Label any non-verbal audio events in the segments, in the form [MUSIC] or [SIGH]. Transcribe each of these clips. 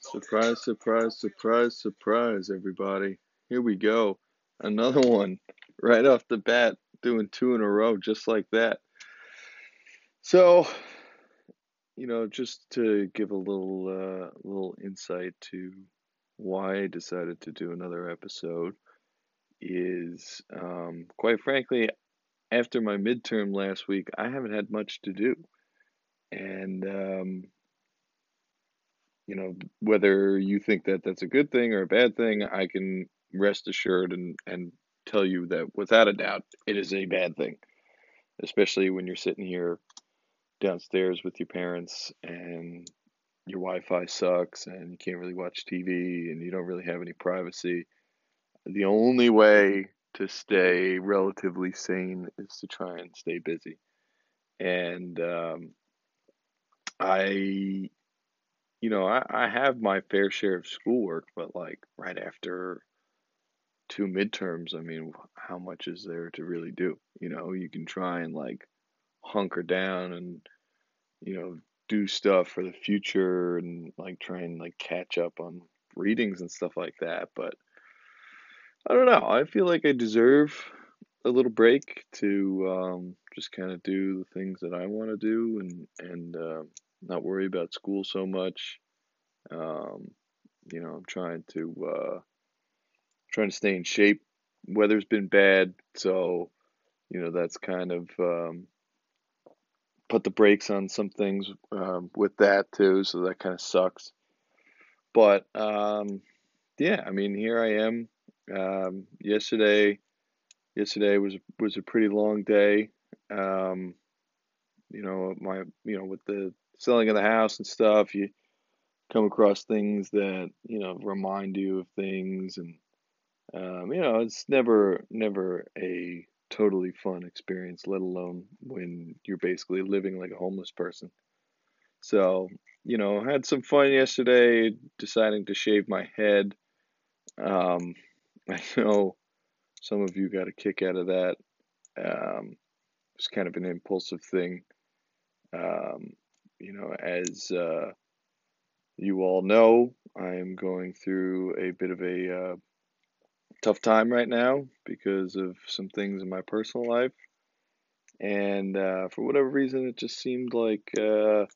Surprise, surprise, surprise, surprise, everybody. Here we go. Another one right off the bat, doing two in a row just like that. So, you know, just to give a little uh, little insight to why I decided to do another episode is um, quite frankly, after my midterm last week, I haven't had much to do. And um, you know, whether you think that that's a good thing or a bad thing, I can rest assured and, and tell you that without a doubt, it is a bad thing, especially when you're sitting here downstairs with your parents and your Wi-Fi sucks and you can't really watch TV and you don't really have any privacy. The only way to stay relatively sane is to try and stay busy. And um, I you know, I, I have my fair share of schoolwork, but like right after two midterms, I mean, how much is there to really do? You know, you can try and like hunker down and, you know, do stuff for the future and like try and like catch up on readings and stuff like that. But I don't know. I feel like I deserve a little break to um, just kind of do the things that I want to do and and uh, not worry about school so much. Um, you know, I'm trying to uh, trying to stay in shape. Weather's been bad, so you know that's kind of um, put the brakes on some things um, with that too. So that kind of sucks. But um, yeah, I mean, here I am. Um, yesterday, yesterday was was a pretty long day. Um, you know, my you know with the selling of the house and stuff, you come across things that you know remind you of things, and um, you know it's never never a totally fun experience, let alone when you're basically living like a homeless person. So you know, had some fun yesterday, deciding to shave my head. Um, [LAUGHS] I know some of you got a kick out of that. Um, it's kind of an impulsive thing. Um, you know, as uh, you all know, I am going through a bit of a uh, tough time right now because of some things in my personal life. And uh, for whatever reason, it just seemed like, uh,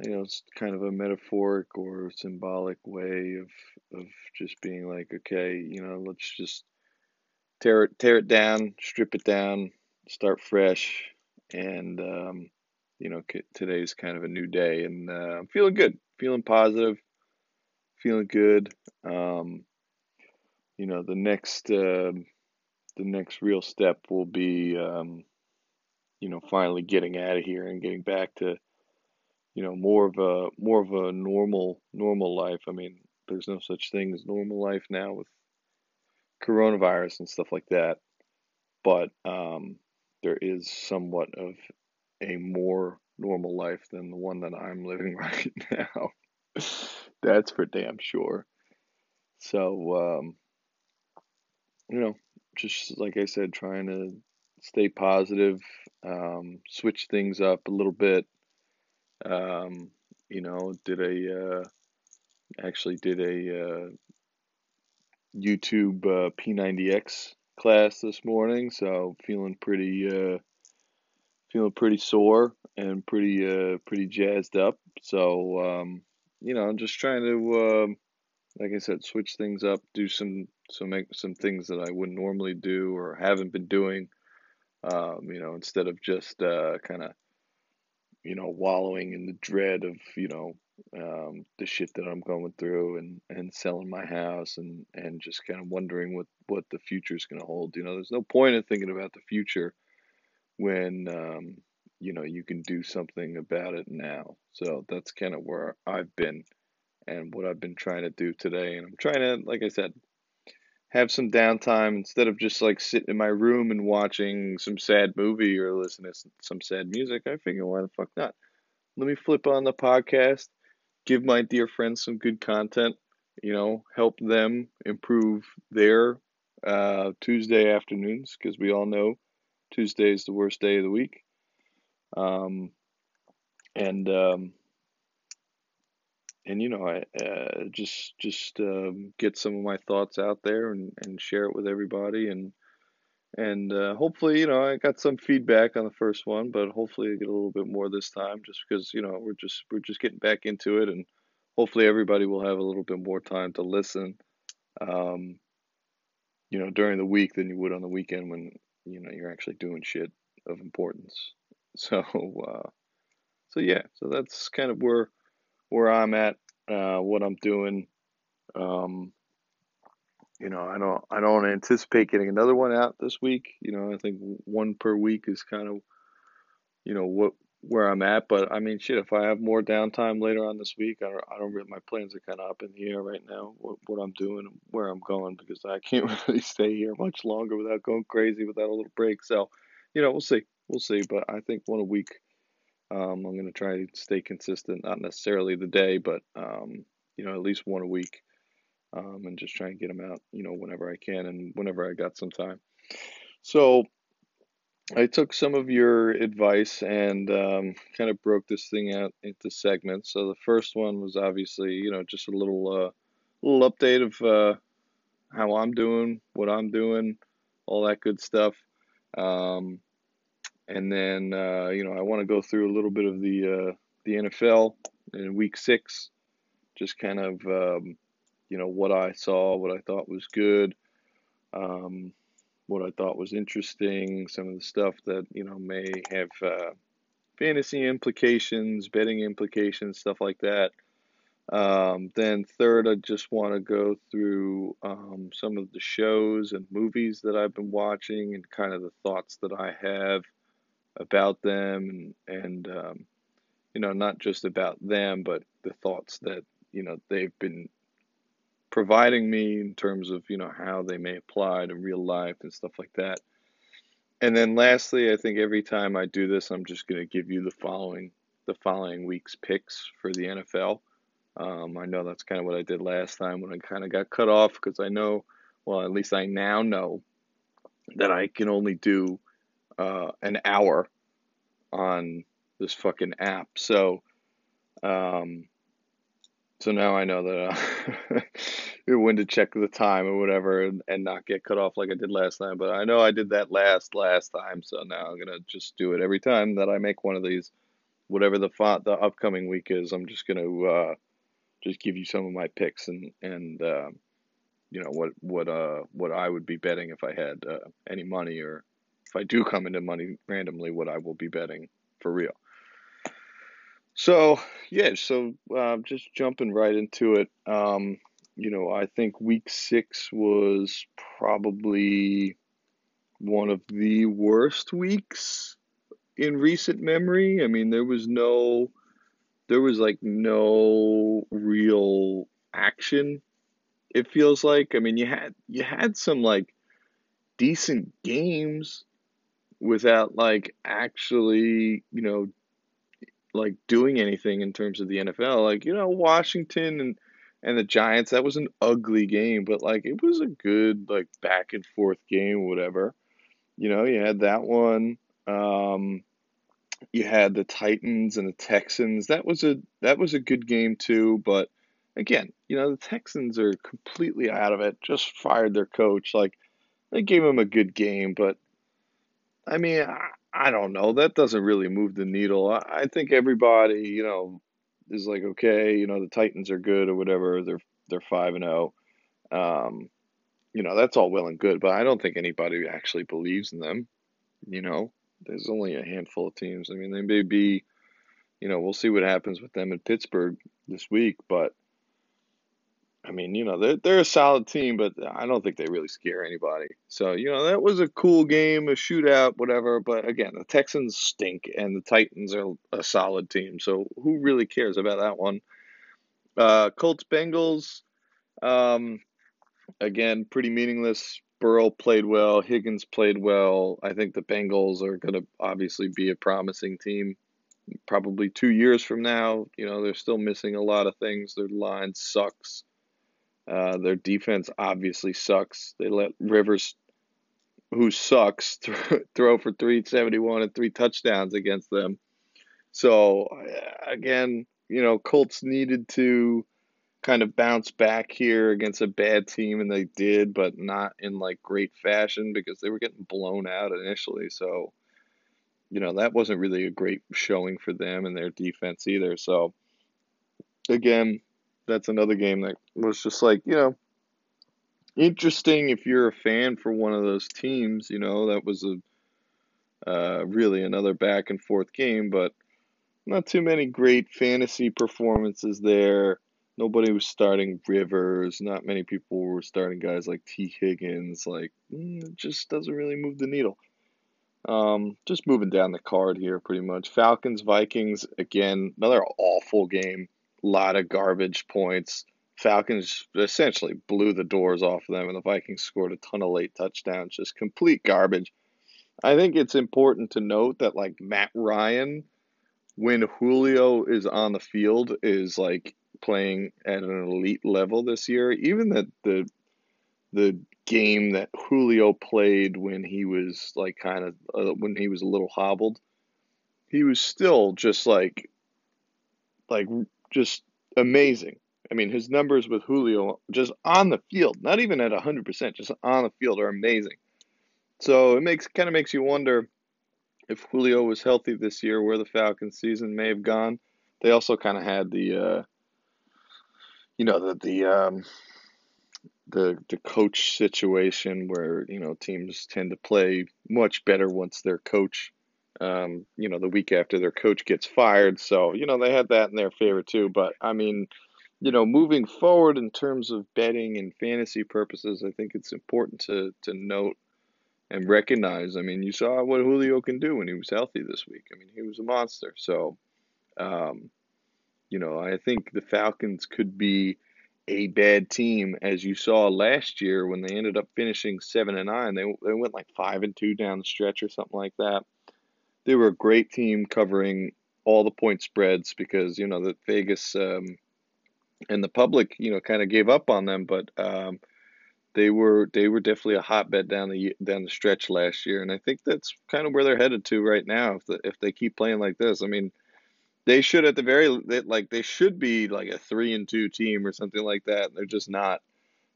you know, it's kind of a metaphoric or symbolic way of, of just being like, okay, you know, let's just tear it, tear it down, strip it down, start fresh. And, um, you know, today's kind of a new day and uh, I'm feeling good, feeling positive, feeling good. Um, you know, the next, uh, the next real step will be, um, you know, finally getting out of here and getting back to, you know, more of a, more of a normal, normal life. I mean, there's no such thing as normal life now with coronavirus and stuff like that. But, um, there is somewhat of a more normal life than the one that I'm living [LAUGHS] right now. That's for damn sure. So, um, you know, just like I said, trying to stay positive, um, switch things up a little bit. Um, you know, did a uh, actually did a uh, YouTube uh, P90X class this morning, so feeling pretty uh, feeling pretty sore and pretty uh pretty jazzed up. So um, you know, I'm just trying to um, like I said, switch things up, do some some make some things that I wouldn't normally do or haven't been doing. Um, you know, instead of just uh, kind of you know wallowing in the dread of you know um, the shit that I'm going through and and selling my house and and just kind of wondering what what the future is going to hold. You know, there's no point in thinking about the future when um, you know you can do something about it now. So that's kind of where I've been and what I've been trying to do today. And I'm trying to, like I said, have some downtime instead of just like sitting in my room and watching some sad movie or listening to some sad music. I figure, why the fuck not? Let me flip on the podcast, give my dear friends some good content. you know, help them improve their uh, Tuesday afternoons because we all know Tuesday is the worst day of the week. Um, and um, and you know, I uh, just just um, get some of my thoughts out there and, and share it with everybody and and uh, hopefully, you know, I got some feedback on the first one, but hopefully I get a little bit more this time, just because you know we're just we're just getting back into it, and hopefully everybody will have a little bit more time to listen, um, you know, during the week than you would on the weekend when you know you're actually doing shit of importance. [LAUGHS] So, uh, so yeah, so that's kind of where where I'm at, uh, what I'm doing. Um, you know, I don't I don't anticipate getting another one out this week. You know, I think one per week is kind of you know what where I'm at. But I mean, shit, if I have more downtime later on this week, I don't I don't really my plans are kind of up in the air right now. What what I'm doing, where I'm going, because I [LAUGHS] can't really stay here much longer without going crazy without a little break. So, you know, we'll see, we'll see. But I think one a week. Um, I'm going to try to stay consistent, not necessarily the day, but um, you know, at least one a week um, and just try and get them out, you know, whenever I can and whenever I got some time. So I took some of your advice and um, kind of broke this thing out into segments. So the first one was obviously, you know, just a little, uh, little update of uh, how I'm doing, what I'm doing, all that good stuff. Um, and then, uh, you know, I want to go through a little bit of the uh, the NFL in Week Six, just kind of um, you know what I saw, what I thought was good, um, what I thought was interesting, some of the stuff that you know may have uh, fantasy implications, betting implications, stuff like that. Um, then third, I just want to go through um, some of the shows and movies that I've been watching and kind of the thoughts that I have about them and and um, you know not just about them but the thoughts that you know they've been providing me in terms of you know how they may apply to real life and stuff like that. And then lastly, I think every time I do this, I'm just going to give you the following the following week's picks for the NFL. Um, I know that's kind of what I did last time when I kind of got cut off because I know, well, at least I now know that I can only do uh, an hour on this fucking app. So, um, so now I know that uh, [LAUGHS] when to check the time or whatever and, and not get cut off like I did last time. But I know I did that last last time, so now I'm gonna just do it every time that I make one of these, whatever the font the upcoming week is. I'm just gonna uh, just give you some of my picks and and uh, you know what what uh what I would be betting if I had uh, any money or if I do come into money randomly, what I will be betting for real. So yeah, so uh, just jumping right into it. Um, you know, I think week six was probably one of the worst weeks in recent memory. I mean, there was no, there was like no real action. It feels like. I mean, you had you had some like decent games without like actually, you know, like doing anything in terms of the NFL. Like, you know, Washington and and the Giants, that was an ugly game, but like it was a good like back and forth game, whatever. You know, you had that one. Um, you had the Titans and the Texans. That was a that was a good game too, but again, you know, the Texans are completely out of it. Just fired their coach. Like they gave him a good game, but I mean, I, I don't know. That doesn't really move the needle. I, I think everybody, you know, is like, okay, you know, the Titans are good or whatever. They're they're five and zero. Oh. Um, you know, that's all well and good, but I don't think anybody actually believes in them. You know, there's only a handful of teams. I mean, they may be, you know, we'll see what happens with them in Pittsburgh this week, but I mean, you know, they're, they're a solid team, but I don't think they really scare anybody. So, you know, that was a cool game, a shootout, whatever. But again, the Texans stink and the Titans are a solid team. So, who really cares about that one? Uh, Colts Bengals, um, again, pretty meaningless. Burrow played well. Higgins played well. I think the Bengals are going to obviously be a promising team probably two years from now. You know, they're still missing a lot of things. Their line sucks. Uh, their defense obviously sucks. They let Rivers, who sucks, [LAUGHS] throw for 371 and three touchdowns against them. So, again, you know, Colts needed to kind of bounce back here against a bad team, and they did, but not in like great fashion because they were getting blown out initially. So, you know, that wasn't really a great showing for them and their defense either. So, again, that's another game that was just like, you know, interesting if you're a fan for one of those teams. You know, that was a uh, really another back and forth game, but not too many great fantasy performances there. Nobody was starting Rivers. Not many people were starting guys like Tee Higgins. Like, mm, it just doesn't really move the needle. Um, just moving down the card here, pretty much. Falcons, Vikings, again, another awful game. Lot of garbage points. Falcons essentially blew the doors off of them, and the Vikings scored a ton of late touchdowns. Just complete garbage. I think it's important to note that, like, Matt Ryan, when Julio is on the field, is like playing at an elite level this year. Even that the the game that Julio played when he was like kind of uh, when he was a little hobbled, he was still just like like just amazing. I mean, his numbers with Julio just on the field, not even at 100%, just on the field are amazing. So it makes kind of makes you wonder if Julio was healthy this year, where the Falcons season may have gone. They also kind of had the uh, you know the the um, the the coach situation where you know teams tend to play much better once their coach um, you know the week after their coach gets fired so you know they had that in their favor too but i mean you know moving forward in terms of betting and fantasy purposes i think it's important to to note and recognize i mean you saw what julio can do when he was healthy this week i mean he was a monster so um, you know i think the falcons could be a bad team, as you saw last year when they ended up finishing seven and nine. They they went like five and two down the stretch or something like that. They were a great team covering all the point spreads because you know that Vegas um, and the public you know kind of gave up on them, but um, they were they were definitely a hotbed down the down the stretch last year, and I think that's kind of where they're headed to right now if the, if they keep playing like this. I mean they should at the very they, like they should be like a three and two team or something like that. They're just not.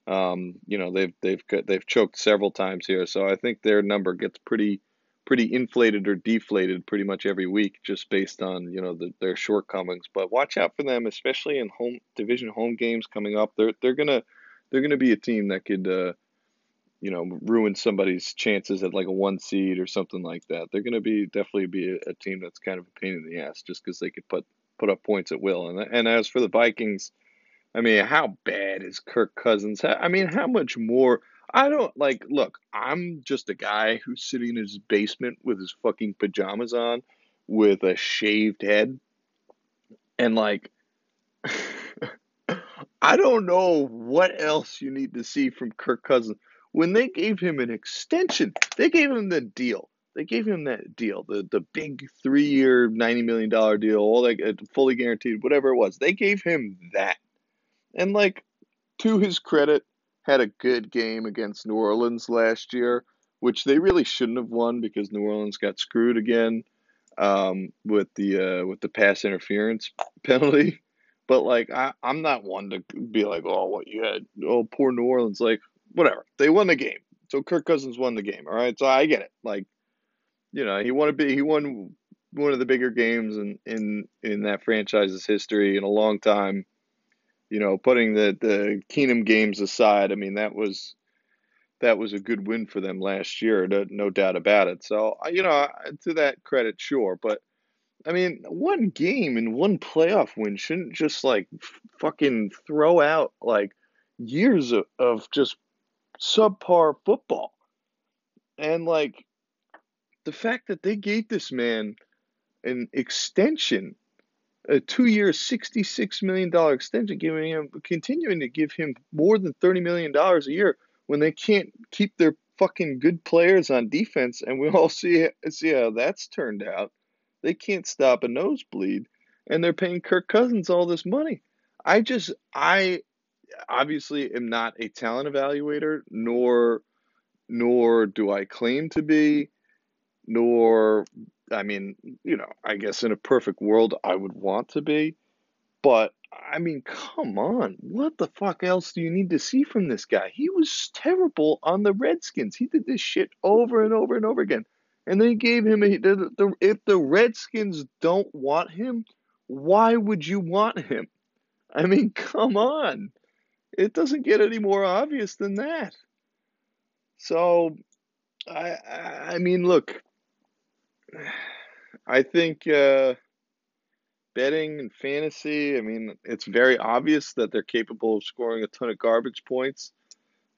Um, you know they've they've they've choked several times here, so I think their number gets pretty pretty inflated or deflated pretty much every week just based on you know the, their shortcomings. But watch out for them, especially in home division home games coming up. They're they're gonna they're gonna be a team that could uh, you know, ruin somebody's chances at like a one seed or something like that. They're to be definitely be a, a, team that's kind of a pain in the ass just because they could put put up points at will. And and as for the Vikings, I mean, how bad is Kirk Cousins? I mean, how much more? I don't like. Look, I'm just a guy who's sitting in his basement with his fucking pajamas on, with a shaved head, and like. [LAUGHS] I don't know what else you need to see from Kirk Cousins when they gave him an extension, they gave him the deal. They gave him that deal, the the big three year, ninety million dollar deal, all that uh, fully guaranteed, whatever it was. They gave him that, and like to his credit, had a good game against New Orleans last year, which they really shouldn't have won because New Orleans got screwed again um, with the uh, with the pass interference [LAUGHS] penalty. But like I, I'm not one to be like, oh, what you had, oh, poor New Orleans. Like whatever. They won the game. So Kirk Cousins won the game. All right. So I get it. Like, you know, he won a big, he won one of the bigger games in in in that franchise's history in a long time. You know, putting the the Keenum games aside, I mean that was that was a good win for them last year, no, no doubt about it. So you know, to that credit, sure, but I mean, one game and one playoff win shouldn't just like fucking throw out like years of, of just subpar football. And like the fact that they gave this man an extension, a two year, $66 million extension, giving him, continuing to give him more than $30 million a year when they can't keep their fucking good players on defense. And we all [LAUGHS] see, see how that's turned out. They can't stop a nosebleed and they're paying Kirk Cousins all this money. I just, I obviously am not a talent evaluator, nor nor do I claim to be, nor I mean, you know, I guess in a perfect world I would want to be, but I mean, come on. What the fuck else do you need to see from this guy? He was terrible on the Redskins. He did this shit over and over and over again. And they gave him a the, the, if the Redskins don't want him, why would you want him? I mean, come on. It doesn't get any more obvious than that. So, I I mean, look, I think uh, betting and fantasy. I mean, it's very obvious that they're capable of scoring a ton of garbage points.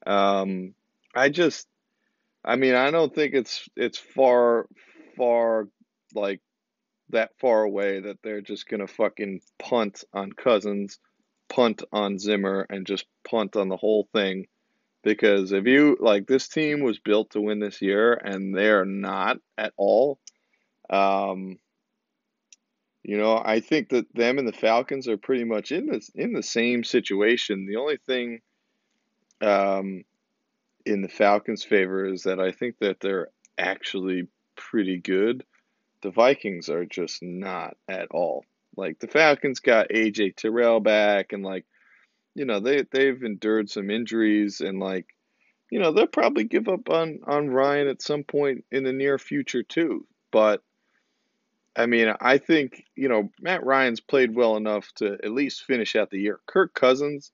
Um, I just, I mean, I don't think it's it's far far like that far away that they're just gonna fucking punt on Cousins, punt on Zimmer, and just punt on the whole thing. Because if you like, this team was built to win this year, and they're not at all. Um, you know, I think that them and the Falcons are pretty much in this in the same situation. The only thing um, in the Falcons' favor is that I think that they're actually pretty good. The Vikings are just not at all. Like the Falcons got AJ Terrell back, and like you know they they've endured some injuries, and like you know they'll probably give up on on Ryan at some point in the near future too. But I mean, I think, you know, Matt Ryan's played well enough to at least finish out the year. Kirk Cousins,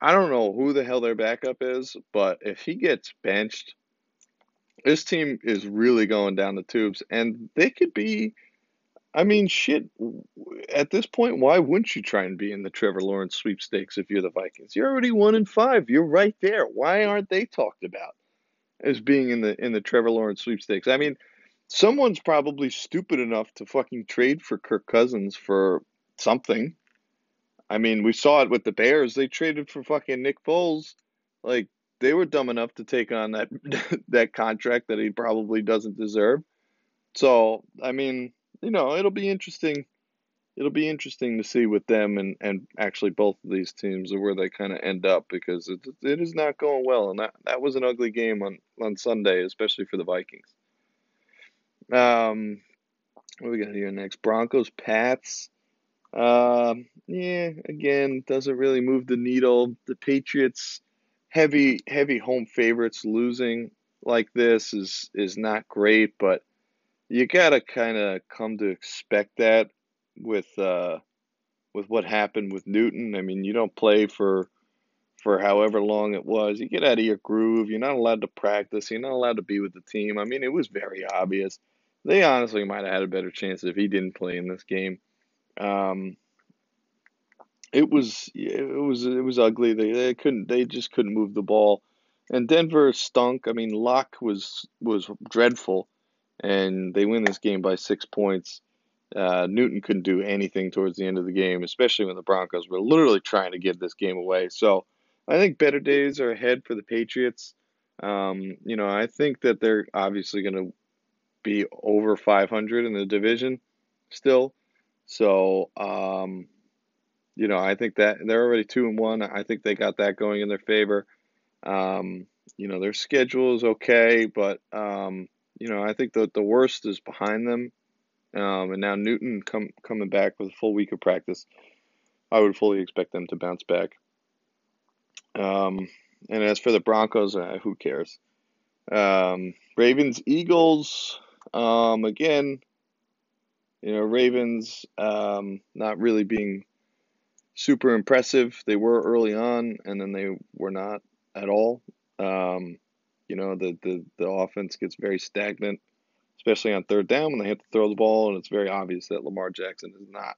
I don't know who the hell their backup is, but if he gets benched, this team is really going down the tubes. And they could be, I mean, shit, at this point, why wouldn't you try and be in the Trevor Lawrence sweepstakes if you're the Vikings? You're already one in five. You're right there. Why aren't they talked about as being in the in the Trevor Lawrence sweepstakes? I mean, someone's probably stupid enough to fucking trade for Kirk Cousins for something. I mean, we saw it with the Bears. They traded for fucking Nick Foles. Like they were dumb enough to take on that [LAUGHS] that contract that he probably doesn't deserve. So, I mean, you know, it'll be interesting. It'll be interesting to see with them and, and actually both of these teams where they kind of end up because it, it is not going well. And that, that was an ugly game on, on Sunday, especially for the Vikings. Um, what we got here next? Broncos, Pats. Um, yeah, again, doesn't really move the needle. The Patriots, heavy, heavy home favorites, losing like this is is not great, but you gotta kind of come to expect that with uh, with what happened with Newton. I mean, you don't play for for however long it was. You get out of your groove. You're not allowed to practice. You're not allowed to be with the team. I mean, it was very obvious they honestly might have had a better chance if he didn't play in this game. Um, it was it was it was ugly. They they couldn't they just couldn't move the ball, and Denver stunk. I mean, Lock was was dreadful, and they win this game by six points. Uh, Newton couldn't do anything towards the end of the game, especially when the Broncos were literally trying to give this game away. So I think better days are ahead for the Patriots. Um, you know, I think that they're obviously going to be over 500 in the division still. So, um, you know, I think that they're already two and one. I think they got that going in their favor. Um, you know, their schedule is okay, but um, you know, I think that the worst is behind them. Um, and now Newton come coming back with a full week of practice. I would fully expect them to bounce back. Um, and as for the Broncos, uh, who cares? Um, Ravens, Eagles. Um, again, you know, Ravens um, not really being super impressive. They were early on, and then they were not at all. Um, you know, the, the, the offense gets very stagnant, especially on third down when they have to throw the ball, and it's very obvious that Lamar Jackson is not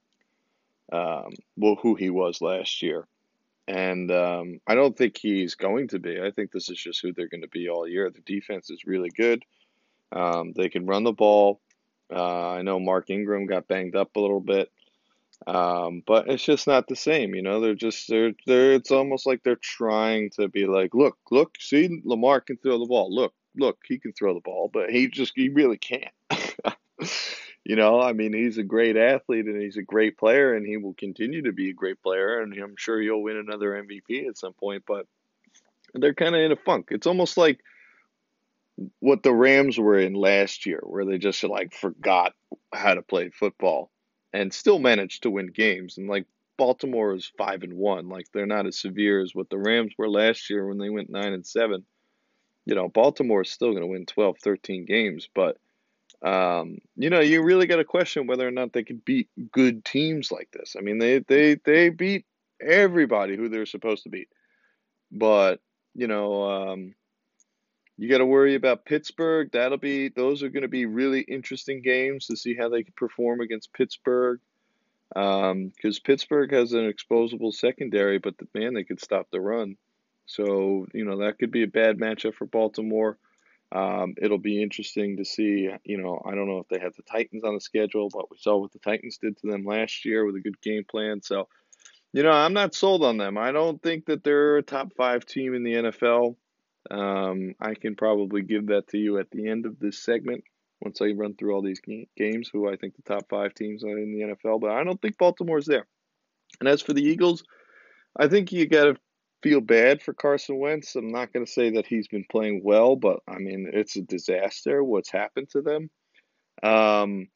um, well, who he was last year. And um, I don't think he's going to be. I think this is just who they're going to be all year. The defense is really good. Um, they can run the ball. Uh, I know Mark Ingram got banged up a little bit, um, but it's just not the same. You know, they're just they're they're. It's almost like they're trying to be like, look, look, see, Lamar can throw the ball. Look, look, he can throw the ball, but he just he really can't. [LAUGHS] You know, I mean, he's a great athlete and he's a great player and he will continue to be a great player and I'm sure he'll win another MVP at some point, but they're kind of in a funk. It's almost like what the Rams were in last year, where they just like forgot how to play football and still managed to win games. And like Baltimore is five and one, like they're not as severe as what the Rams were last year when they went nine and seven. You know, Baltimore is still going to win 12, 13 games, but um, you know, you really got to question whether or not they can beat good teams like this. I mean, they they they beat everybody who they're supposed to beat, but you know, um, you got to worry about Pittsburgh. That'll be those are going to be really interesting games to see how they perform against Pittsburgh. Because um, Pittsburgh has an exposable secondary, but the, man, they could stop the run. So you know that could be a bad matchup for Baltimore. Um, it'll be interesting to see. You know, I don't know if they have the Titans on the schedule, but we saw what the Titans did to them last year with a good game plan. So, you know, I'm not sold on them. I don't think that they're a top five team in the NFL. Um, I can probably give that to you at the end of this segment once I run through all these games, who I think the top five teams are in the NFL. But I don't think Baltimore's there. And as for the Eagles, I think you got to feel bad for Carson Wentz. I'm not going to say that he's been playing well, but I mean, it's a disaster what's happened to them. Um,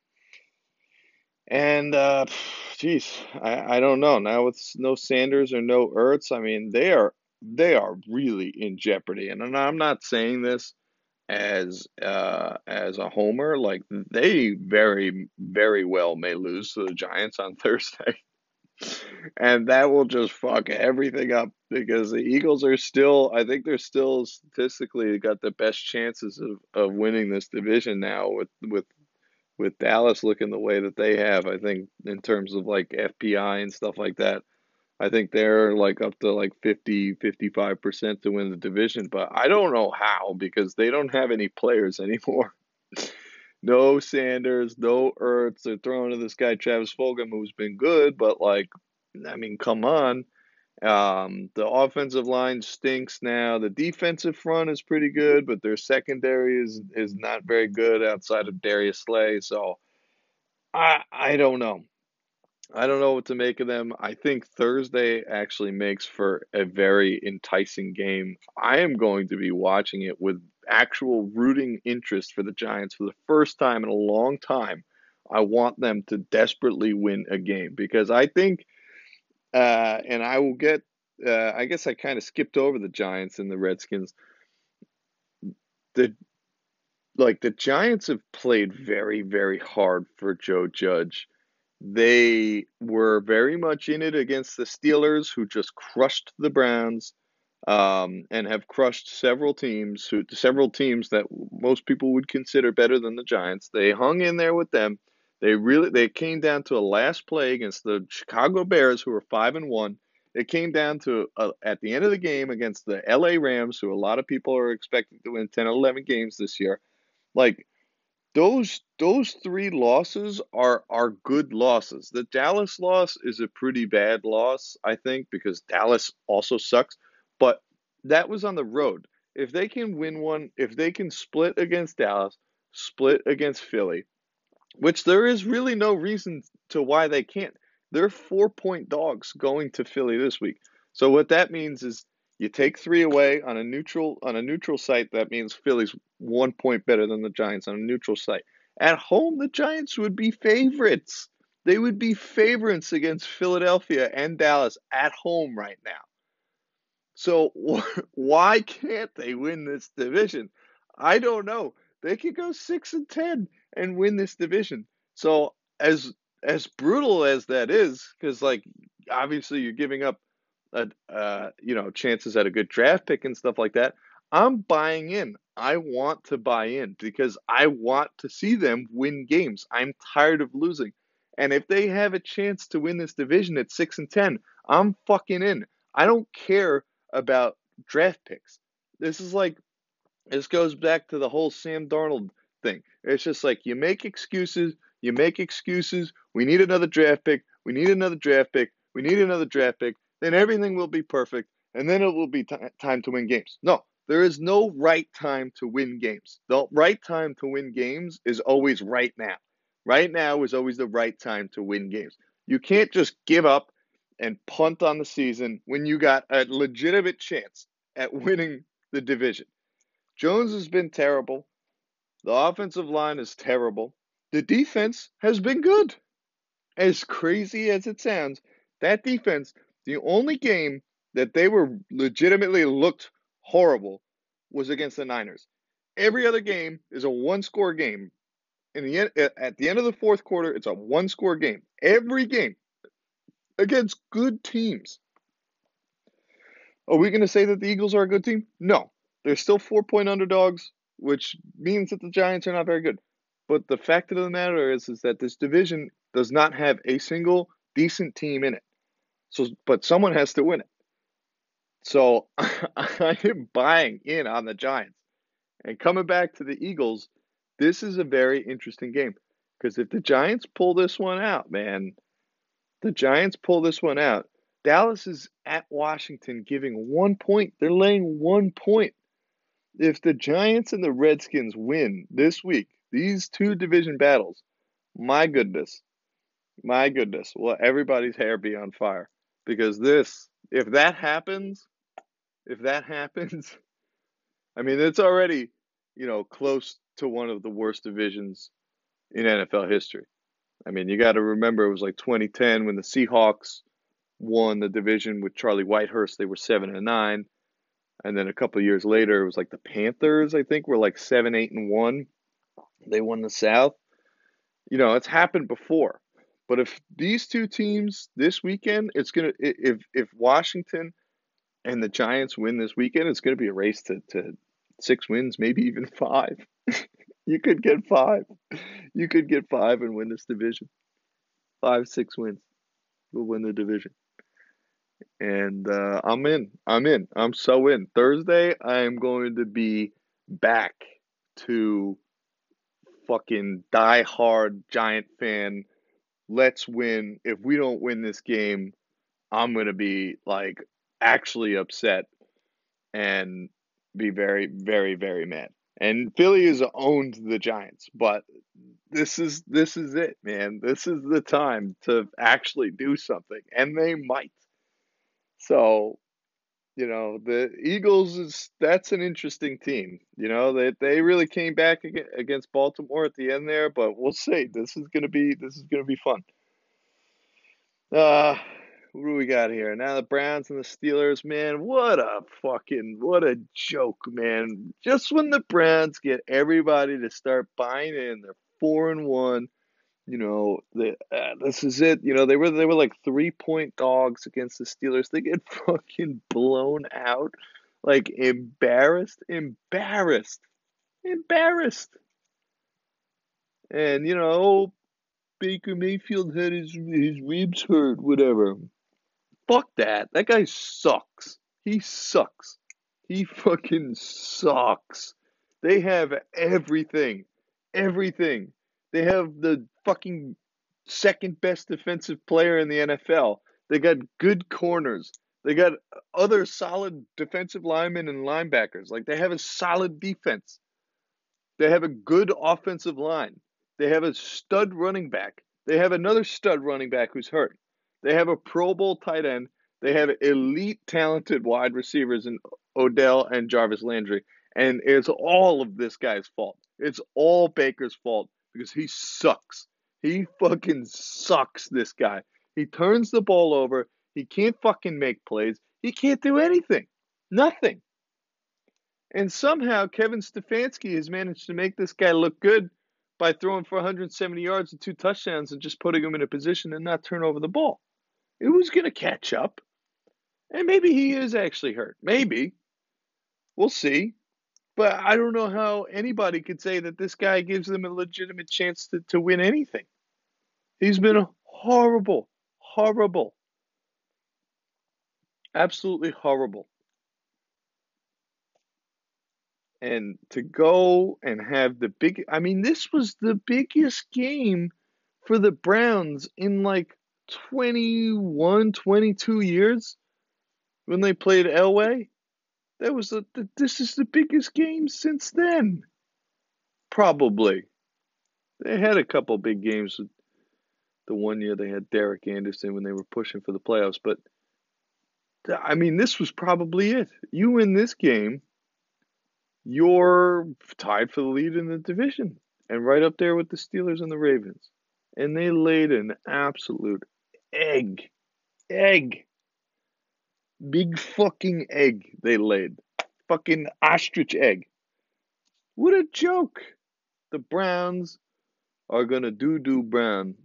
and, uh, geez, I, I don't know. Now with no Sanders or no Ertz, I mean, they are they are really in jeopardy. And, I'm not saying this as uh, as a homer. Like they very very well may lose to the Giants on [LAUGHS] Thursday and that will just fuck everything up because the Eagles are still, I think they're still statistically got the best chances of, of winning this division now with with with Dallas looking the way that they have. I think in terms of like FPI and stuff like that, I think they're like up to like 50, 55% to win the division, but I don't know how because they don't have any players [LAUGHS] anymore. No Sanders, no Ertz. They're throwing to this guy Travis Fulgham, who's been good, but like, I mean, come on. Um, the offensive line stinks now. The defensive front is pretty good, but their secondary is is not very good outside of Darius Slay. So I I don't know. I don't know what to make of them. I think Thursday actually makes for a very enticing game. I am going to be watching it with actual rooting interest for the Giants for the first time in a long time. I want them to desperately win a game because I think, uh, and I will get, uh, I guess I kind of skipped over the Giants and the Redskins. The like the Giants have played very, very hard for Joe Judge. They were very much in it against the Steelers, who just crushed the Browns um, and have crushed several teams who several teams that most people would consider better than the Giants. They hung in there with them. They really they came down to a last play against the Chicago Bears, who were five and one. It came down to at the end of the game against the LA Rams, who a lot of people are expecting to win 10 or 11 games this year. Like those those three losses are are good losses. The Dallas loss is a pretty bad loss, I think, because Dallas also sucks. But that was on the road. If they can win one, if they can split against Dallas, split against Philly, which there is really no reason to why they can't. They're four point dogs going to Philly this week. So what that means is you take three away on a neutral on a neutral site. That means Philly's one point better than the Giants on a neutral site. At home, the Giants would be favorites. They would be favorites against Philadelphia and Dallas at home right now. So [LAUGHS] why can't they win this division? I don't know. They could go six and ten and win this division. So as as brutal as that is, because like obviously you're giving up, a, you know, chances at a good draft pick and stuff like that. I'm buying in. I want to buy in because I want to see them win games. I'm tired of losing. And if they have a chance to win this division at 6 and 10, I'm fucking in. I don't care about draft picks. This is like this goes back to the whole Sam Darnold thing. It's just like you make excuses, you make excuses. We need another draft pick. We need another draft pick. We need another draft pick. Then everything will be perfect, and then it will be t- time to win games. No, there is no right time to win games. The right time to win games is always right now. Right now is always the right time to win games. You can't just give up and punt on the season when you got a legitimate chance at winning the division. Jones has been terrible. The offensive line is terrible. The defense has been good. As crazy as it sounds, that defense, the only game that they were legitimately looked horrible was against the Niners. Every other game is a one score game. In the at the end of the fourth quarter, it's a one score game. Every game against good teams. Are we going to say that the Eagles are a good team? No. They're still four point underdogs, which means that the Giants are not very good. But the fact of the matter is, is that this division does not have a single decent team in it. So, but someone has to win it. So [LAUGHS] I am buying in on the Giants. And coming back to the Eagles, this is a very interesting game because if the Giants pull this one out, man, the Giants pull this one out. Dallas is at Washington giving one point. They're laying one point. If the Giants and the Redskins win this week, these two division battles, my goodness, my goodness, will everybody's hair be on fire? Because this, if that happens, if that [LAUGHS] happens, I mean, it's already, you know, close to one of the worst divisions in NFL history. I mean, you got to remember it was like 2010 when the Seahawks won the division with Charlie Whitehurst. They were seven and nine, and then a couple years later, it was like the Panthers. I think were like seven, eight, and one. They won the South. You know, it's happened before. But if these two teams this weekend, it's gonna if if Washington and the Giants win this weekend, it's gonna be a race to to six wins, maybe even five. [LAUGHS] you could get five. You could get five and win this division. Five, six wins will win the division. And uh, I'm in. I'm in. I'm so in. Thursday, I am going to be back to fucking die hard Giant fan. Let's win. If we don't win this game, I'm going to be like actually upset and be very, very, very mad. And Philly has owned the Giants, but this is this is it, man. This is the time to actually do something, and they might. So, you know, the Eagles is that's an interesting team. You know, they they really came back against Baltimore at the end there, but we'll see. This is gonna be this is gonna be fun. Uh what do we got here? Now the Browns and the Steelers, man, what a fucking what a joke, man. Just when the Browns get everybody to start buying in, they're four and one. You know, the, uh, this is it. You know, they were they were like three point dogs against the Steelers. They get [LAUGHS] fucking blown out, like embarrassed, embarrassed, embarrassed. And you know, Baker Mayfield had his his ribs hurt, whatever. Fuck that. That guy sucks. He sucks. He fucking sucks. They have everything. Everything. They have the fucking second best defensive player in the NFL. They got good corners. They got other solid defensive linemen and linebackers. Like they have a solid defense. They have a good offensive line. They have a stud running back. They have another stud running back who's hurt. They have a Pro Bowl tight end. They have elite talented wide receivers in Odell and Jarvis Landry. And it's all of this guy's fault. It's all Baker's fault because he sucks. He fucking sucks, this guy. He turns the ball over. He can't fucking make plays. He can't do anything. Nothing. And somehow Kevin Stefanski has managed to make this guy look good by throwing for 170 yards and two touchdowns and just putting him in a position and not turn over the ball. Who's going to catch up? And maybe he is actually hurt. Maybe. We'll see. But I don't know how anybody could say that this guy gives them a legitimate chance to, to win anything. He's been horrible. Horrible. Absolutely horrible. And to go and have the big, I mean, this was the biggest game for the Browns in like 21, 22 years when they played Elway. That was the this is the biggest game since then. Probably. they had a couple big games. The one year they had Derek Anderson when they were pushing for the playoffs, but I mean, this was probably it. You win this game, you're tied for the lead in the division and right up there with the Steelers and the Ravens. And they laid an absolute egg. Egg. Big fucking egg they laid. Fucking ostrich egg. What a joke. The Browns are gonna do do brown.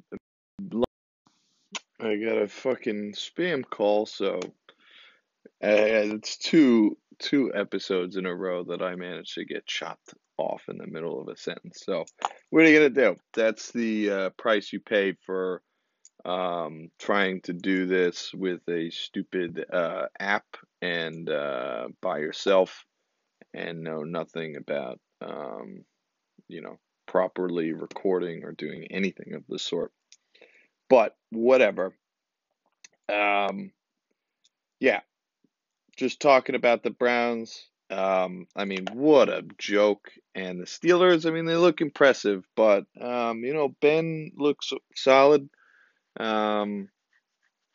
I got a fucking spam call, so uh, it's two two episodes in a row that I managed to get chopped off in the middle of a sentence. So, what are you gonna do? That's the uh, price you pay for um, trying to do this with a stupid uh, app and uh, by yourself and know nothing about um, you know properly recording or doing anything of the sort. But whatever. Um, yeah, just talking about the Browns. Um, I mean, what a joke. And the Steelers, I mean, they look impressive, but, um, you know, Ben looks solid. Um,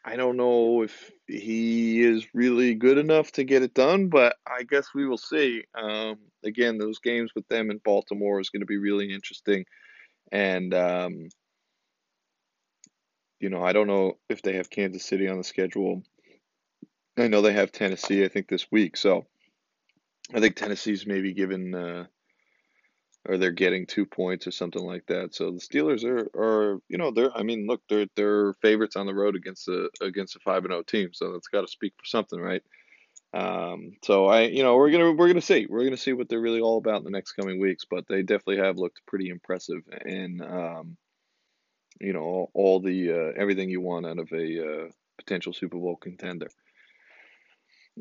I don't know if he is really good enough to get it done, but I guess we will see. Um, again, those games with them in Baltimore is going to be really interesting. And, um, you know, I don't know if they have Kansas City on the schedule. I know they have Tennessee, I think, this week. So I think Tennessee's maybe given, uh, or they're getting two points or something like that. So the Steelers are, are you know, they're, I mean, look, they're they're favorites on the road against the against a five and zero team. So that's got to speak for something, right? Um, so I, you know, we're gonna we're gonna see we're gonna see what they're really all about in the next coming weeks. But they definitely have looked pretty impressive, and um, you know, all, all the uh, everything you want out of a uh, potential Super Bowl contender.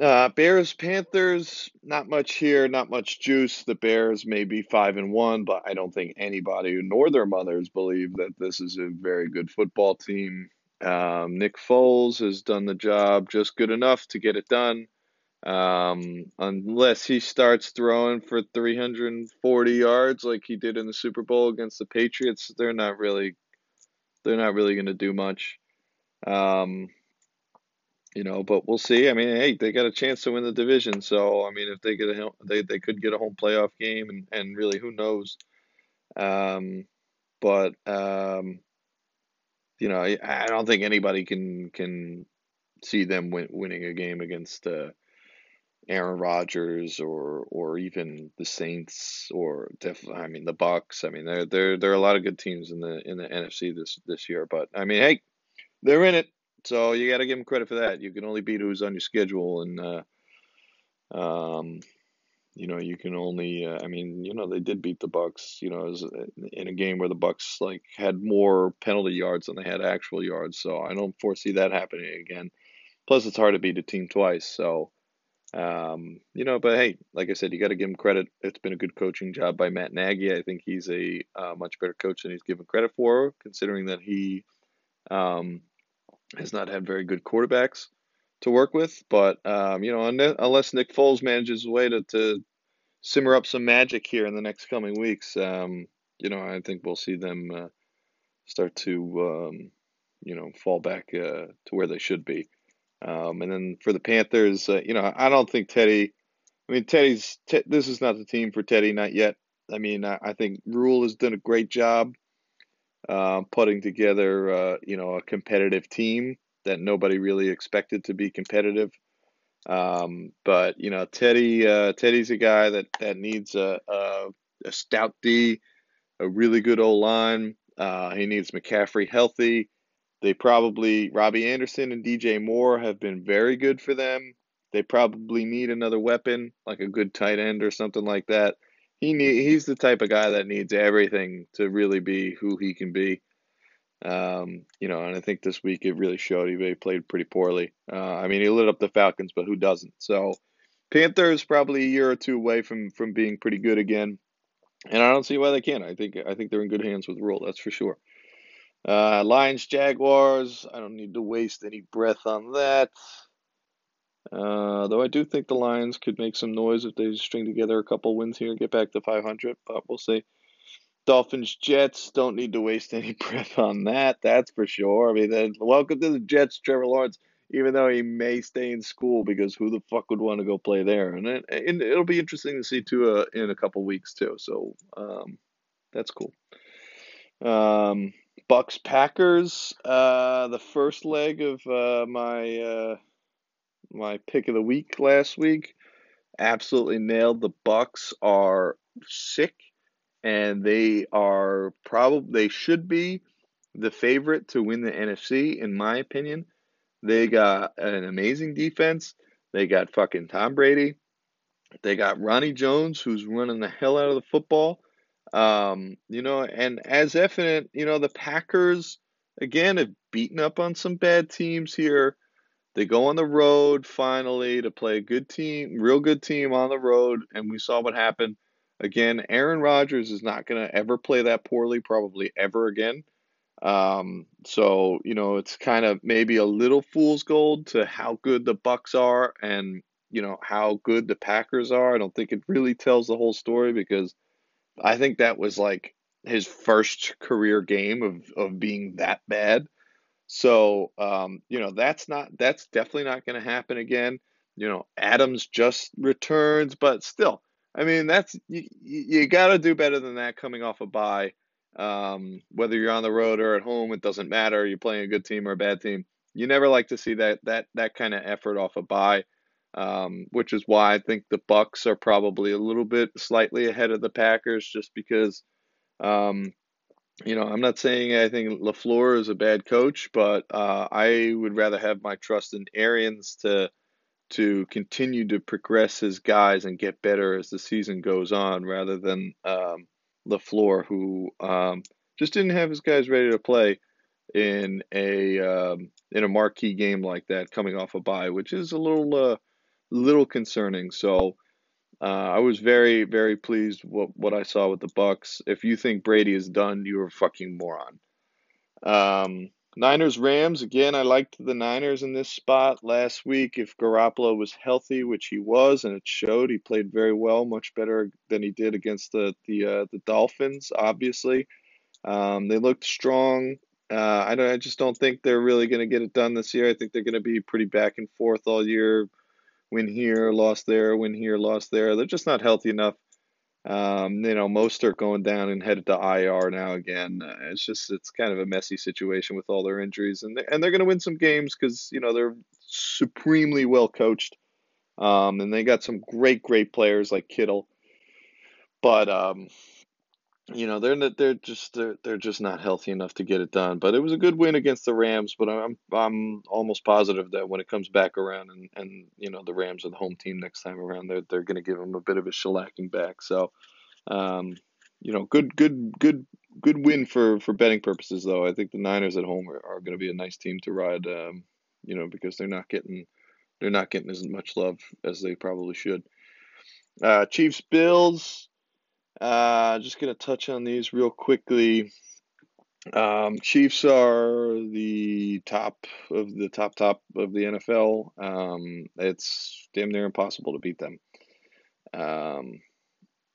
Uh, Bears Panthers, not much here, not much juice. The Bears may be five and one, but I don't think anybody nor their mothers believe that this is a very good football team. Um, Nick Foles has done the job just good enough to get it done. Um, unless he starts throwing for 340 yards like he did in the Super Bowl against the Patriots, they're not really they're not really going to do much. Um, you know, but we'll see. I mean, hey, they got a chance to win the division, so I mean, if they get a they they could get a home playoff game, and and really, who knows? Um, but um, you know, I, I don't think anybody can can see them win, winning a game against uh, Aaron Rodgers or or even the Saints or def, I mean the Bucks. I mean, there there there are a lot of good teams in the in the NFC this this year, but I mean, hey, they're in it. So you got to give them credit for that. You can only beat who's on your schedule, and uh, um, you know you can only. Uh, I mean, you know they did beat the Bucks. You know, was in a game where the Bucks like had more penalty yards than they had actual yards. So I don't foresee that happening again. Plus, it's hard to beat a team twice. So. Um, you know, but hey, like I said, you got to give him credit. It's been a good coaching job by Matt Nagy. I think he's a uh, much better coach than he's given credit for, considering that he um, has not had very good quarterbacks to work with. But um, you know, unless Nick Foles manages a way to, to simmer up some magic here in the next coming weeks, um, you know, I think we'll see them uh, start to um, you know fall back uh, to where they should be. Um, and then for the Panthers, uh, you know, I don't think Teddy. I mean, Teddy's. this is not the team for Teddy, not yet. I mean, I, I think Rhule has done a great job uh, putting together, uh, you know, a competitive team that nobody really expected to be competitive. Um, but you know, Teddy, uh, Teddy's a guy that that needs a a, a stout D, a really good O line. Uh, he needs McCaffrey healthy. They probably Robbie Anderson and DJ Moore have been very good for them. They probably need another weapon, like a good tight end or something like that he need, he's the type of guy that needs everything to really be who he can be. Um, you know, and I think this week it really showed. He played pretty poorly. Uh, I mean, he lit up the Falcons, but who doesn't? So, Panthers probably a year or two away from from being pretty good again, and I don't see why they can't. I think I think they're in good hands with Rhule. That's for sure. Uh, Lions, Jaguars. I don't need to waste any breath on that. Uh, though I do think the Lions could make some noise if they string together a couple wins here and get back to 500, but we'll see. Dolphins Jets don't need to waste any [LAUGHS] breath on that. That's for sure. I mean, welcome to the Jets, Trevor Lawrence. Even though he may stay in school, because who the fuck would want to go play there? And, it, and it'll be interesting to see Tua in a couple weeks too. So um, that's cool. Um, Bucks Packers. Uh, the first leg of uh, my uh, my pick of the week last week. Absolutely nailed. The Bucks are sick and they are probably they should be the favorite to win the NFC in my opinion. They got an amazing defense. They got fucking Tom Brady. They got Ronnie Jones who's running the hell out of the football. Um, you know, and as evident, you know, the Packers again have beaten up on some bad teams here. They go on the road finally to play a good team, real good team on the road, and we saw what happened. Again, Aaron Rodgers is not going to ever play that poorly, probably ever again. Um, so you know, it's kind of maybe a little fool's gold to how good the Bucks are, and you know how good the Packers are. I don't think it really tells the whole story because I think that was like his first career game of of being that bad. So um, you know that's not that's definitely not going to happen again. You know, Adams just returns, but still, I mean, that's you, you got to do better than that coming off a bye. Um, whether you're on the road or at home, it doesn't matter. You're playing a good team or a bad team. You never like to see that that that kind of effort off a bye, um, which is why I think the Bucks are probably a little bit slightly ahead of the Packers, just because. Um, you know, I'm not saying I think LaFleur is a bad coach, but uh, I would rather have my trust in Arians to to continue to progress his guys and get better as the season goes on, rather than um, LaFleur, who um, just didn't have his guys ready to play in a um, in a marquee game like that, coming off a bye, which is a little uh, little concerning. So. Uh, I was very, very pleased what what I saw with the Bucks. If you think Brady is done, you're a fucking moron. Um, Niners Rams again. I liked the Niners in this spot last week. If Garoppolo was healthy, which he was, and it showed, he played very well, much better than he did against the the uh, the Dolphins. Obviously, um, they looked strong. Uh, I don't. I just don't think they're really going to get it done this year. I think they're going to be pretty back and forth all year. Win here, lost there. Win here, lost there. They're just not healthy enough. Um, you know, Mostert going down and headed to IR now again. Uh, it's just it's kind of a messy situation with all their injuries, and they, and they're going to win some games because you know they're supremely well coached, um, and they got some great great players like Kittle. But um, you know they're they're just they're, they're just not healthy enough to get it done. But it was a good win against the Rams. But I'm I'm almost positive that when it comes back around and, and you know the Rams are the home team next time around, they're they're going to give them a bit of a shellacking back. So, um, you know, good good good good win for for betting purposes though. I think the Niners at home are, are going to be a nice team to ride. Um, you know because they're not getting they're not getting as much love as they probably should. Uh, Chiefs Bills. Uh, just gonna touch on these real quickly. Um, Chiefs are the top of the top top of the NFL. Um, it's damn near impossible to beat them. Um,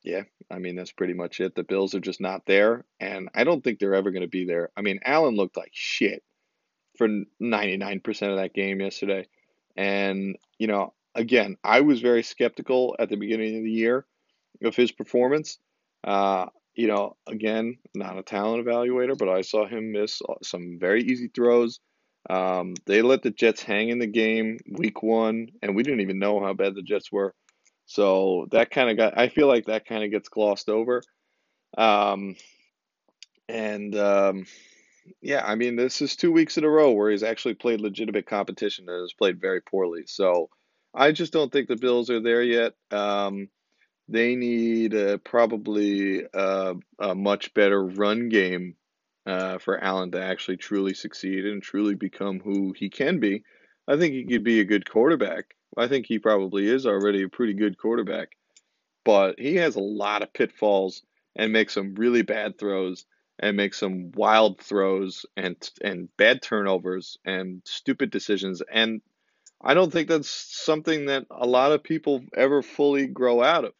yeah, I mean that's pretty much it. The Bills are just not there, and I don't think they're ever going to be there. I mean, Allen looked like shit for 99% of that game yesterday. And, you know, again, I was very skeptical at the beginning of the year of his performance. Uh, you know, again, not a talent evaluator, but I saw him miss some very easy throws. Um, they let the Jets hang in the game week one, and we didn't even know how bad the Jets were. So that kind of got, I feel like that kind of gets glossed over. Um, and, um, yeah, I mean, this is two weeks in a row where he's actually played legitimate competition and has played very poorly. So I just don't think the Bills are there yet. Um, they need uh, probably uh, a much better run game uh, for Allen to actually truly succeed and truly become who he can be. I think he could be a good quarterback. I think he probably is already a pretty good quarterback, but he has a lot of pitfalls and makes some really bad throws and makes some wild throws and and bad turnovers and stupid decisions and I don't think that's something that a lot of people ever fully grow out of.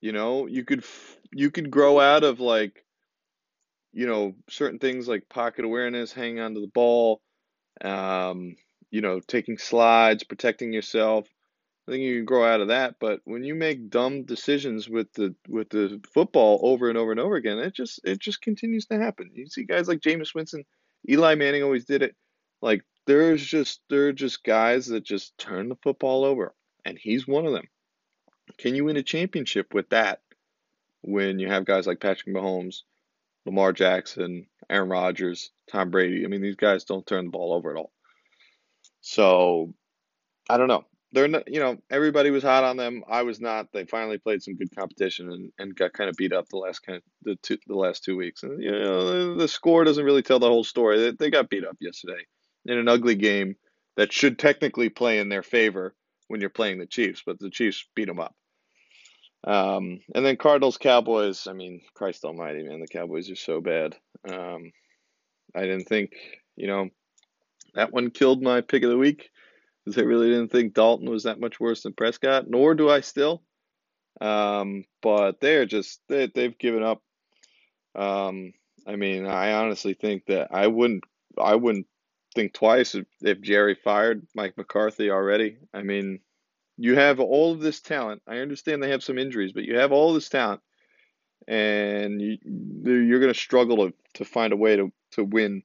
You know, you could you could grow out of like you know, certain things like pocket awareness, hanging onto the ball, um, you know, taking slides, protecting yourself. I think you can grow out of that. But when you make dumb decisions with the with the football over and over and over again, it just it just continues to happen. You see guys like Jameis Winston, Eli Manning always did it. Like there's just there are just guys that just turn the football over, and he's one of them. Can you win a championship with that when you have guys like Patrick Mahomes, Lamar Jackson, Aaron Rodgers, Tom Brady? I mean, these guys don't turn the ball over at all. So I don't know. They're not, you know, everybody was hot on them. I was not. They finally played some good competition and, and got kind of beat up the last kind of the two the last two weeks. And you know, the score doesn't really tell the whole story. They, they got beat up yesterday in an ugly game that should technically play in their favor when you're playing the Chiefs, but the Chiefs beat them up. Um, and then Cardinals Cowboys. I mean, Christ Almighty, man, the Cowboys are so bad. Um, I didn't think, you know, that one killed my pick of the week because I really didn't think Dalton was that much worse than Prescott, nor do I still. Um, but they're just they, they've given up. Um, I mean, I honestly think that I wouldn't I wouldn't think twice if, if Jerry fired Mike McCarthy already. I mean, you have all of this talent. I understand they have some injuries, but you have all this talent, and you, you're going to struggle to, to find a way to, to win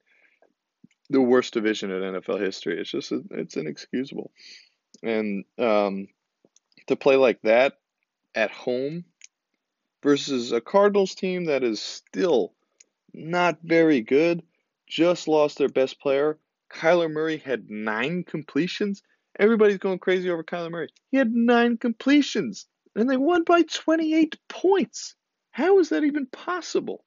the worst division in NFL history. It's just it's inexcusable, and um, to play like that at home versus a Cardinals team that is still not very good, just lost their best player. Kyler Murray had nine completions. Everybody's going crazy over Kyler Murray. He had nine completions, and they won by 28 points. How is that even possible?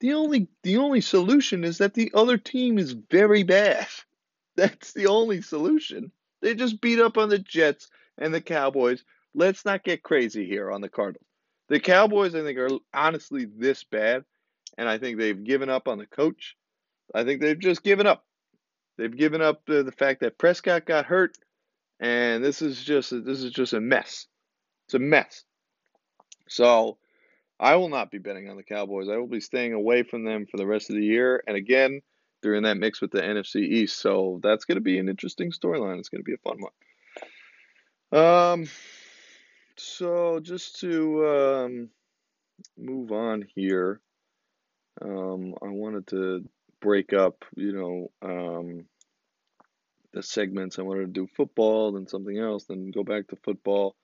The only the only solution is that the other team is very bad. [LAUGHS] That's the only solution. They just beat up on the Jets and the Cowboys. Let's not get crazy here on the Cardinals. The Cowboys, I think, are honestly this bad, and I think they've given up on the coach. I think they've just given up. They've given up the, the fact that Prescott got hurt, and this is just this is just a mess. It's a mess. So I will not be betting on the Cowboys. I will be staying away from them for the rest of the year. And again, they're in that mix with the NFC East. So that's going to be an interesting storyline. It's going to be a fun one. Um, so just to um, move on here, um, I wanted to break up, you know, um, the segments. I wanted to do football, then something else, then go back to football.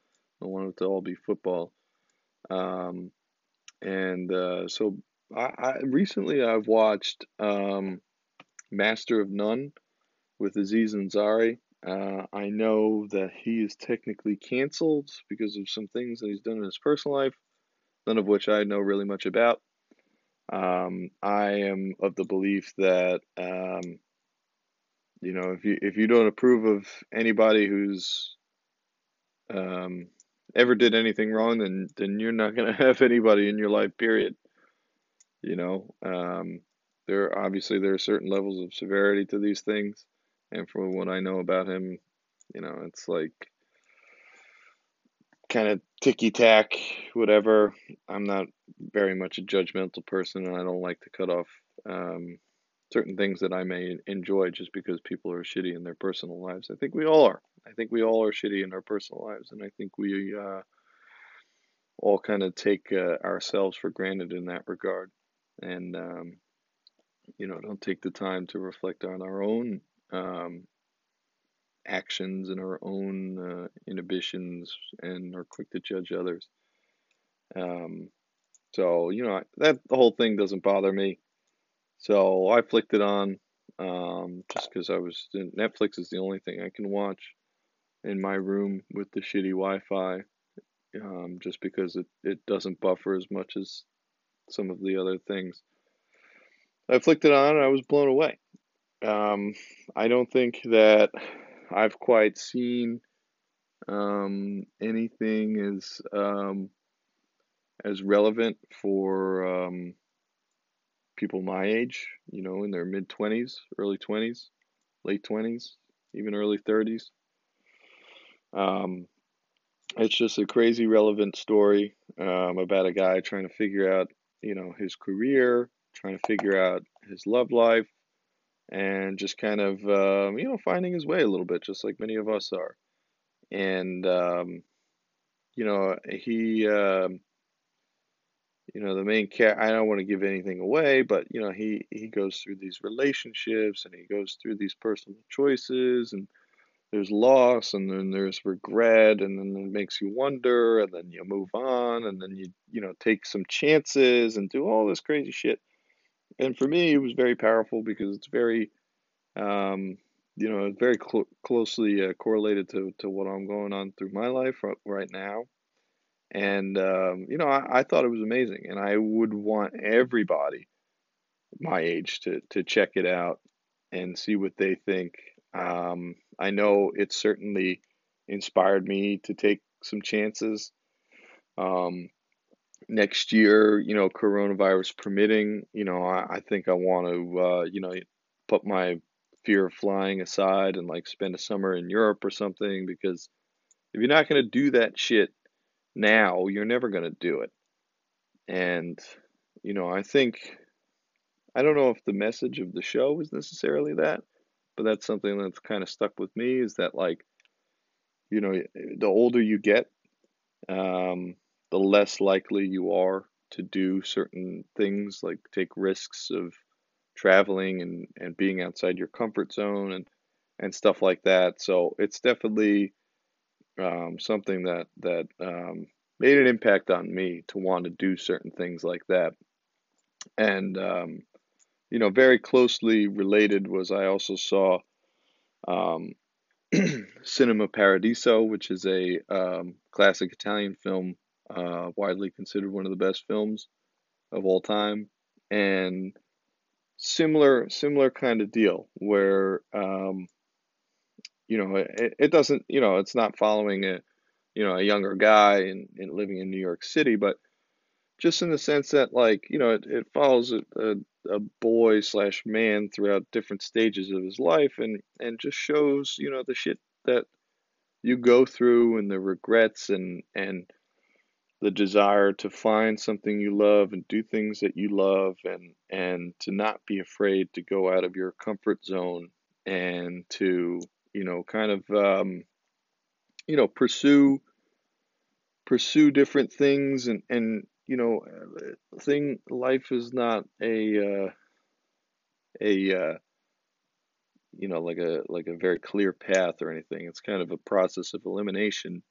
I wanted it to all be football. Um, and uh, so I, I, recently I've watched um, Master of None with Aziz Ansari. Uh, I know that he is technically canceled because of some things that he's done in his personal life, none of which I know really much about. Um, I am of the belief that um, you know if you if you don't approve of anybody who's um, ever did anything wrong, then then you're not gonna [LAUGHS] have anybody in your life. Period. You know, um, there obviously there are certain levels of severity to these things, and from what I know about him, you know, it's like kind of ticky tack, whatever. I'm not very much a judgmental person, and I don't like to cut off um, certain things that I may enjoy just because people are shitty in their personal lives. I think we all are. I think we all are shitty in our personal lives, and I think we uh, all kind of take uh, ourselves for granted in that regard, and um, you know, don't take the time to reflect on our own um, actions and our own uh, inhibitions, and are quick to judge others. Um, so you know that the whole thing doesn't bother me. So I flicked it on um, just because I was Netflix is the only thing I can watch in my room with the shitty Wi-Fi, um, just because it, it doesn't buffer as much as some of the other things. I flicked it on and I was blown away. Um, I don't think that I've quite seen um, anything as um, as relevant for um, people my age, you know, in their mid 20s, early 20s, late 20s, even early 30s. Um, it's just a crazy relevant story um, about a guy trying to figure out, you know, his career, trying to figure out his love life and just kind of um, you know finding his way a little bit, just like many of us are. And um, you know he um, you know the main cat. I don't want to give anything away, but you know he he goes through these relationships and he goes through these personal choices and there's loss and then there's regret and then it makes you wonder and then you move on and then you you know take some chances and do all this crazy shit and for me it was very powerful because it's very um, you know very cl- closely uh, correlated to, to what i'm going on through my life right, right now and um, you know I, I thought it was amazing and i would want everybody my age to to check it out and see what they think um, I know it certainly inspired me to take some chances. Um, next year, you know, coronavirus permitting, you know, I, I think I want to, uh, you know, put my fear of flying aside and like spend a summer in Europe or something because if you're not going to do that shit now, you're never going to do it. And, you know, I think, I don't know if the message of the show was necessarily that, but that's something that's kind of stuck with me is that like you know the older you get um, the less likely you are to do certain things like take risks of traveling and, and being outside your comfort zone and and stuff like that. So it's definitely um, something that that um, made an impact on me to want to do certain things like that. And um, you know, very closely related was I also saw um, [CLEARS THROAT] Cinema Paradiso, which is a um, classic Italian film, uh, widely considered one of the best films of all time, and similar similar kind of deal where um, you know it, it doesn't you know it's not following a you know a younger guy and, and living in New York City, but just in the sense that like you know it, it follows a, a, a boy slash man throughout different stages of his life and and just shows you know the shit that you go through and the regrets and and the desire to find something you love and do things that you love and and to not be afraid to go out of your comfort zone and to you know kind of um, you know pursue pursue different things and and you know, thing life is not a uh, a uh, you know like a like a very clear path or anything. It's kind of a process of elimination,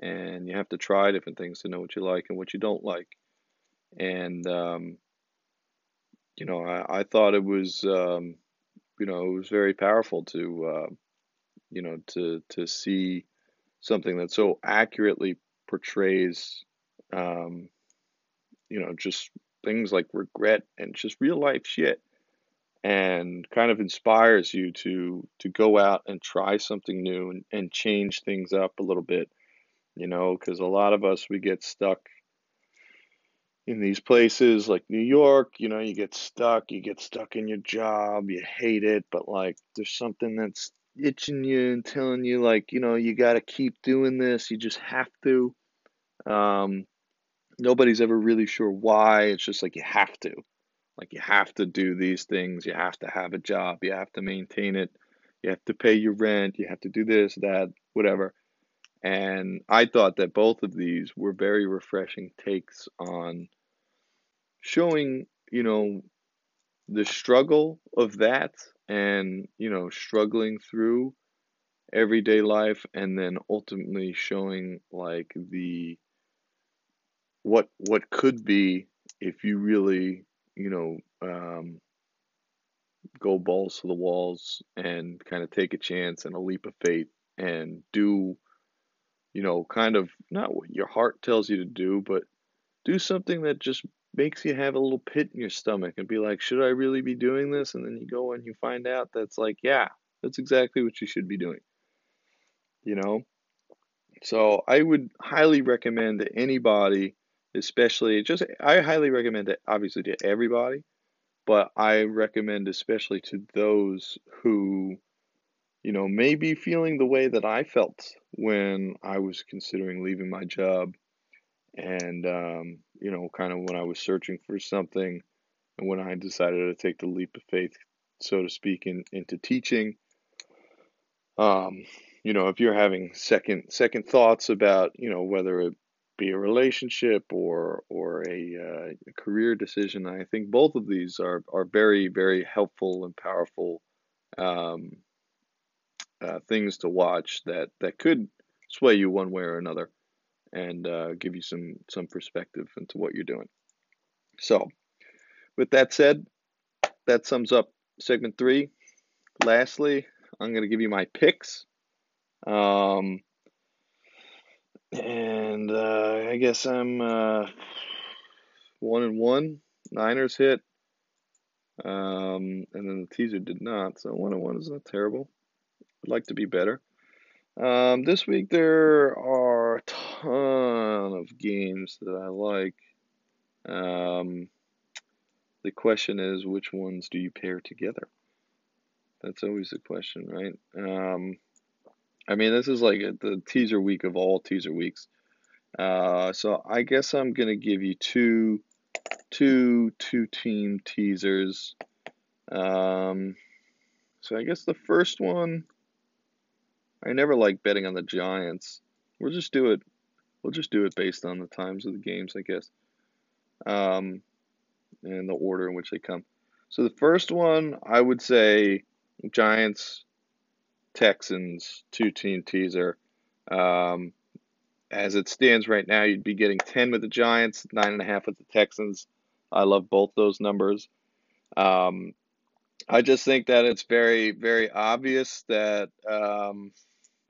and you have to try different things to know what you like and what you don't like. And um, you know, I, I thought it was um, you know it was very powerful to uh, you know to to see something that so accurately portrays um, you know, just things like regret and just real life shit and kind of inspires you to to go out and try something new and, and change things up a little bit you know because a lot of us we get stuck in these places like new york you know you get stuck you get stuck in your job you hate it but like there's something that's itching you and telling you like you know you got to keep doing this you just have to um, nobody's ever really sure why. It's just like you have to. Like you have to do these things. You have to have a job. You have to maintain it. You have to pay your rent. You have to do this, that, whatever. And I thought that both of these were very refreshing takes on showing, you know, the struggle of that and, you know, struggling through everyday life and then ultimately showing like the what what could be if you really you know um, go balls to the walls and kind of take a chance and a leap of faith and do you know kind of not what your heart tells you to do but do something that just makes you have a little pit in your stomach and be like should i really be doing this? And then you go and you find out that's like yeah that's exactly what you should be doing you know? So i would highly recommend to anybody especially just I highly recommend it obviously to everybody, but I recommend especially to those who you know maybe feeling the way that I felt when I was considering leaving my job and um, you know kind of when I was searching for something and when I decided to take the leap of faith, so to speak, in, into teaching. Um, you know, if you're having second second thoughts about, you know, whether it be a relationship or or a, uh, a career decision, I think both of these are are very very helpful and powerful um, uh, things to watch that that could sway you one way or another and uh, give you some some perspective into what you're doing. So, with that said, that sums up segment three. Lastly, I'm going to give you my picks. Um, and uh, I guess I'm uh, one and one. Niners hit. Um, and then the teaser did not. So one and one is not terrible. I'd like to be better. Um, this week there are a ton of games that I like. Um, the question is, which ones do you pair together? That's always the question, right? Um, I mean, this is like the teaser week of all teaser weeks. Uh, so I guess I'm gonna give you two, two, two team teasers. Um, so I guess the first one, I never like betting on the Giants. We'll just do it. We'll just do it based on the times of the games, I guess, um, and the order in which they come. So the first one, I would say Giants, Texans, two team teaser. Um, as it stands right now, you'd be getting 10 with the Giants, 9.5 with the Texans. I love both those numbers. Um, I just think that it's very, very obvious that, um,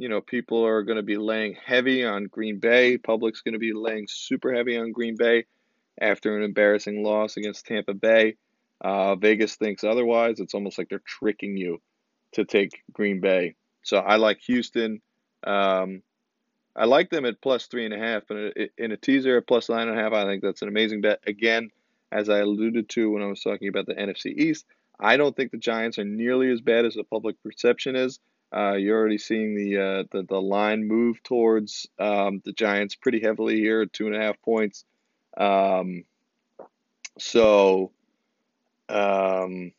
you know, people are going to be laying heavy on Green Bay. Public's going to be laying super heavy on Green Bay after an embarrassing loss against Tampa Bay. Uh, Vegas thinks otherwise. It's almost like they're tricking you to take Green Bay. So I like Houston. Um, I like them at plus three and a half, but in a teaser at plus nine and a half, I think that's an amazing bet. Again, as I alluded to when I was talking about the NFC East, I don't think the Giants are nearly as bad as the public perception is. Uh, you're already seeing the, uh, the the line move towards um, the Giants pretty heavily here, two and a half points. Um, so, um,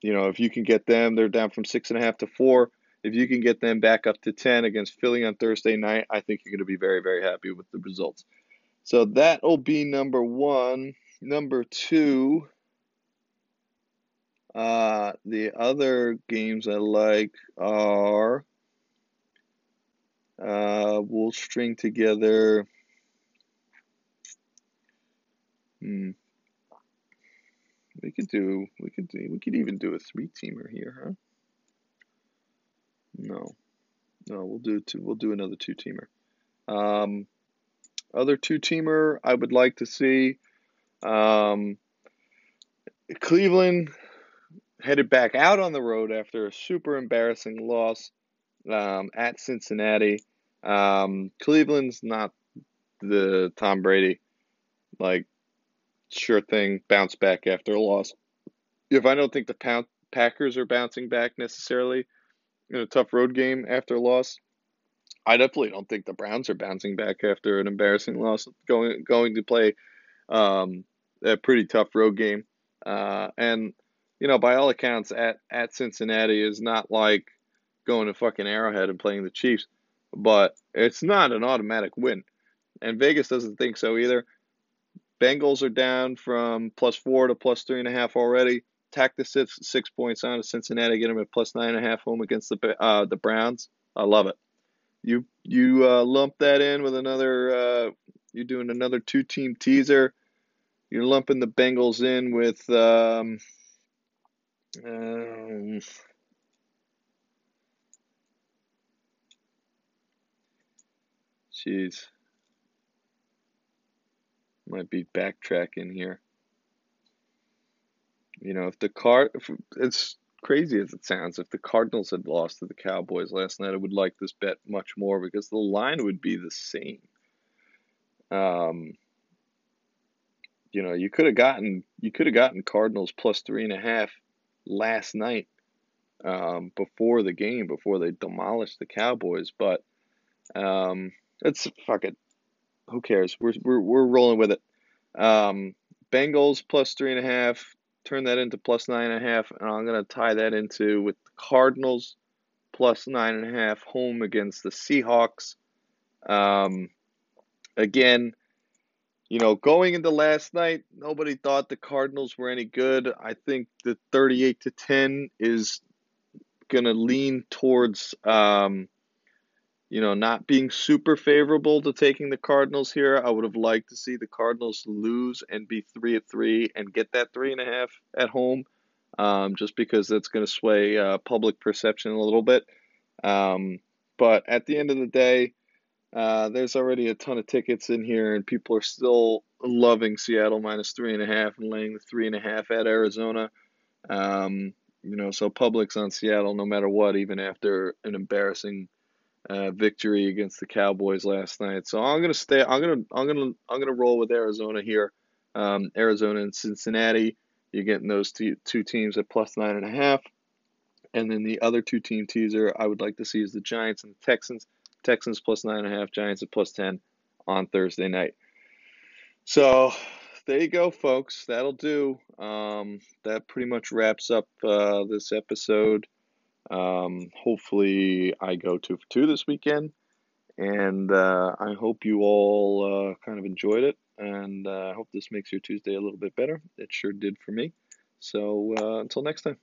you know, if you can get them, they're down from six and a half to four. If you can get them back up to 10 against Philly on Thursday night, I think you're going to be very, very happy with the results. So that'll be number one. Number two, uh, the other games I like are uh, we'll string together. Hmm. We could do we could do we could even do a three teamer here, huh? No, no, we'll do two. We'll do another two teamer. Um, other two teamer I would like to see. Um, Cleveland headed back out on the road after a super embarrassing loss um, at Cincinnati. Um, Cleveland's not the Tom Brady, like sure thing, bounce back after a loss. If I don't think the Packers are bouncing back necessarily, in a tough road game after a loss. I definitely don't think the Browns are bouncing back after an embarrassing loss, going going to play um, a pretty tough road game. Uh, and you know, by all accounts, at at Cincinnati is not like going to fucking Arrowhead and playing the Chiefs, but it's not an automatic win. And Vegas doesn't think so either. Bengals are down from plus four to plus three and a half already tack the six, six points on to Cincinnati, get them at plus nine and a half home against the uh, the Browns. I love it. You you uh, lump that in with another. Uh, you're doing another two team teaser. You're lumping the Bengals in with. Um, um, jeez, might be backtracking here. You know, if the card, it's crazy as it sounds, if the Cardinals had lost to the Cowboys last night, I would like this bet much more because the line would be the same. Um, you know, you could have gotten you could have gotten Cardinals plus three and a half last night um, before the game, before they demolished the Cowboys. But um, it's fuck it. Who cares? We're we're we're rolling with it. Um, Bengals plus three and a half turn that into plus nine and a half, and I'm gonna tie that into with the Cardinals plus nine and a half home against the Seahawks. Um, again, you know, going into last night, nobody thought the Cardinals were any good. I think the 38 to 10 is going to lean towards, um, you know, not being super favorable to taking the Cardinals here. I would have liked to see the Cardinals lose and be three at three and get that three and a half at home, um, just because that's going to sway uh, public perception a little bit. Um, but at the end of the day, uh, there's already a ton of tickets in here, and people are still loving Seattle minus three and a half and laying the three and a half at Arizona. Um, you know, so public's on Seattle no matter what, even after an embarrassing uh, victory against the Cowboys last night. So I'm gonna stay. I'm gonna I'm gonna I'm gonna roll with Arizona here. Um, Arizona and Cincinnati. You're getting those two, two teams at plus nine and a half. And then the other two team teaser I would like to see is the Giants and the Texans Texans plus nine and a half, Giants at plus 10 on Thursday night. So there you go, folks. That'll do. Um, that pretty much wraps up uh, this episode. Um, hopefully, I go two for two this weekend. And uh, I hope you all uh, kind of enjoyed it. And uh, I hope this makes your Tuesday a little bit better. It sure did for me. So uh, until next time.